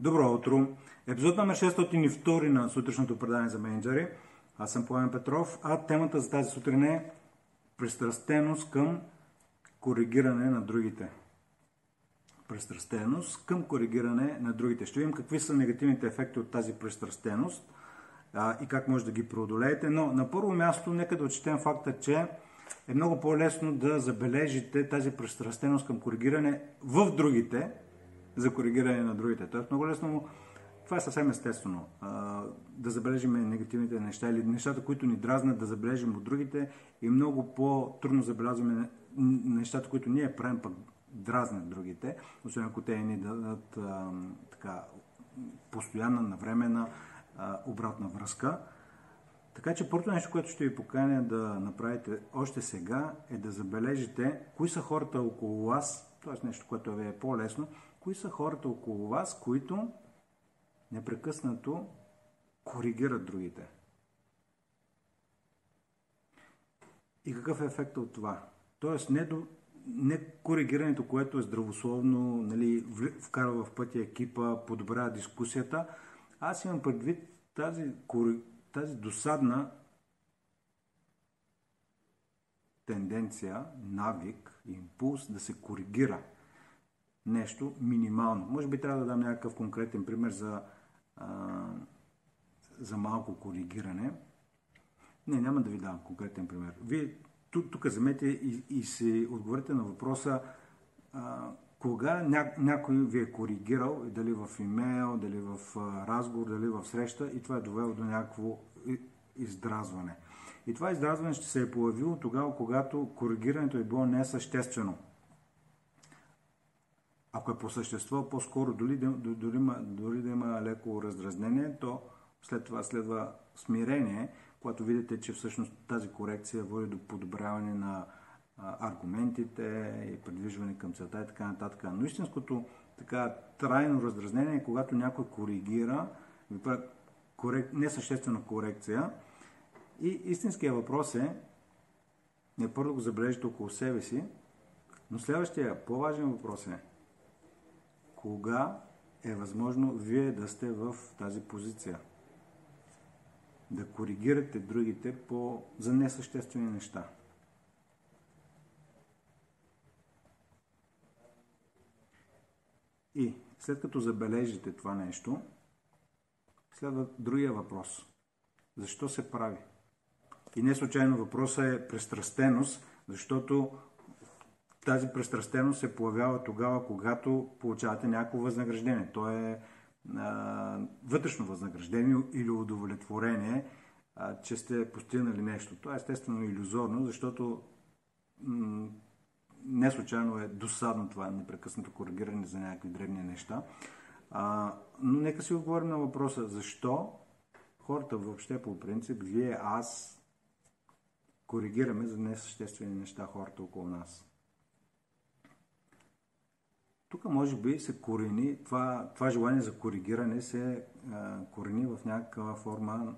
Добро утро! Епизод номер 602 на сутрешното предание за менеджери. Аз съм Пламен Петров, а темата за тази сутрин е пристрастеност към коригиране на другите. Пристрастеност към коригиране на другите. Ще видим какви са негативните ефекти от тази пристрастеност а, и как може да ги преодолеете. Но на първо място, нека да отчетем факта, че е много по-лесно да забележите тази пристрастеност към коригиране в другите, за коригиране на другите. Тоест много лесно това е съвсем естествено. Да забележим негативните неща или нещата, които ни дразнат, да забележим от другите и много по-трудно забелязваме нещата, които ние правим, пък дразнат другите, освен ако те ни дадат така, постоянна, навременна обратна връзка. Така че първото нещо, което ще ви поканя да направите още сега е да забележите кои са хората около вас, т.е. нещо, което ви е по-лесно, кои са хората около вас, които непрекъснато коригират другите. И какъв е ефектът от това? Тоест не, до, не коригирането, което е здравословно, нали, вкарва в пътя екипа, подобрява дискусията. Аз имам предвид тази, тази досадна тенденция, навик, импулс да се коригира – нещо минимално. Може би трябва да дам някакъв конкретен пример за, а, за малко коригиране. Не, няма да ви дам конкретен пример. Вие тук, тук вземете и, и си отговорите на въпроса а, кога ня, някой ви е коригирал, дали в имейл, дали в разговор, дали в среща и това е довело до някакво издразване. И това издразване ще се е появило тогава, когато коригирането е било несъществено. Ако е по същество, по-скоро дори, дори, дори да има леко раздразнение, то след това следва смирение, когато видите, че всъщност тази корекция води до подобряване на аргументите и придвижване към целта и така нататък. Но истинското така трайно раздразнение е когато някой коригира, ви прави корек... несъществена корекция и истинския въпрос е не първо го забележите около себе си, но следващия по-важен въпрос е кога е възможно вие да сте в тази позиция. Да коригирате другите по, за несъществени неща. И след като забележите това нещо, следва другия въпрос. Защо се прави? И не случайно въпросът е престрастеност, защото тази пристрастеност се появява тогава, когато получавате някакво възнаграждение. То е а, вътрешно възнаграждение или удовлетворение, а, че сте постигнали нещо. Това е естествено иллюзорно, защото м- не случайно е досадно това непрекъснато коригиране за някакви древни неща. А, но нека си отговорим на въпроса, защо хората въобще по принцип, вие, аз, коригираме за несъществени неща хората около нас. Тук може би се корени, това, това желание за коригиране се а, корени в някаква форма,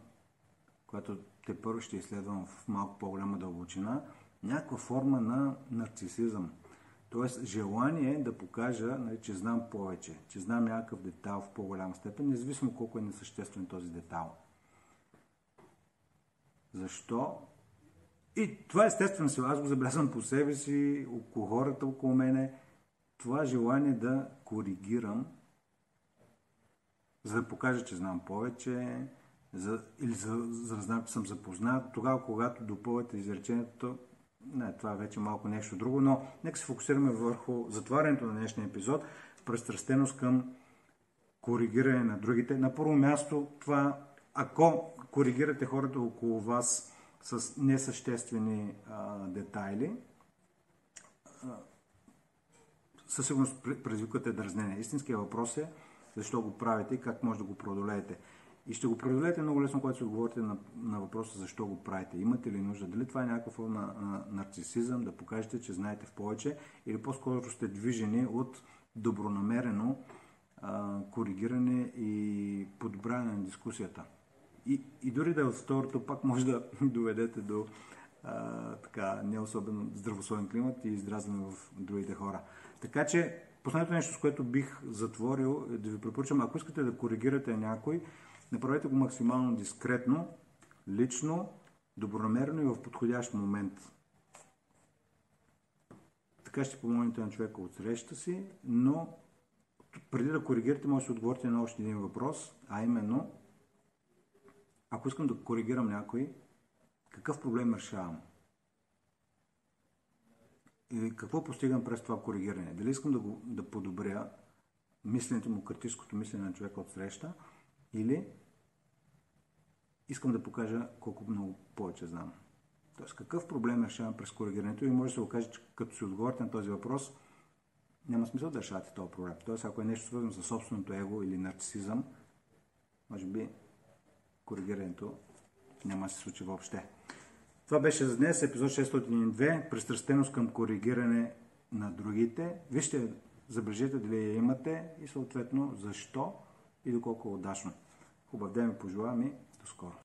която те първо ще изследвам в малко по-голяма дълбочина, някаква форма на нарцисизъм. Тоест желание да покажа, нали, че знам повече, че знам някакъв детайл в по-голяма степен, независимо колко е несъществен този детайл. Защо? И това естествено си, аз го забелязвам по себе си, около хората около мене – това желание да коригирам, за да покажа, че знам повече, за, или за, за да знам, че съм запознат, тогава, когато допълвате изречението, не, това е вече малко нещо друго, но нека се фокусираме върху затварянето на днешния епизод, престрастеност към коригиране на другите. На първо място, това, ако коригирате хората около вас с несъществени а, детайли, със сигурност предизвиквате дразнение. Истинският въпрос е защо го правите и как може да го преодолеете. И ще го преодолеете много лесно, когато се отговорите на, на въпроса защо го правите. Имате ли нужда? Дали това е някаква форма на нарцисизъм, да покажете, че знаете в повече, или по-скоро сте движени от добронамерено а, коригиране и подобряване на дискусията. И, и дори да е от второто, пак може да доведете до а, така, не особено здравословен климат и издразване в другите хора. Така че Последното нещо, с което бих затворил, е да ви препоръчам, ако искате да коригирате някой, направете го максимално дискретно, лично, добронамерено и в подходящ момент. Така ще помогнете на човека от среща си, но преди да коригирате, може да отговорите на още един въпрос, а именно, ако искам да коригирам някой, какъв проблем решавам? И какво постигам през това коригиране? Дали искам да, го, да подобря мисленето му, критическото мислене на човека от среща, или искам да покажа колко много повече знам. Тоест, какъв проблем решавам през коригирането и може да се окаже, че като си отговорите на този въпрос, няма смисъл да решавате този проблем. Тоест, ако е нещо свързано с собственото его или нарцисизъм, може би коригирането няма да се случи въобще. Това беше за днес, епизод 602, пристрастеност към коригиране на другите. Вижте, забележете дали я имате и съответно защо и доколко е удачно. Хубав ден ви пожелавам и до скоро.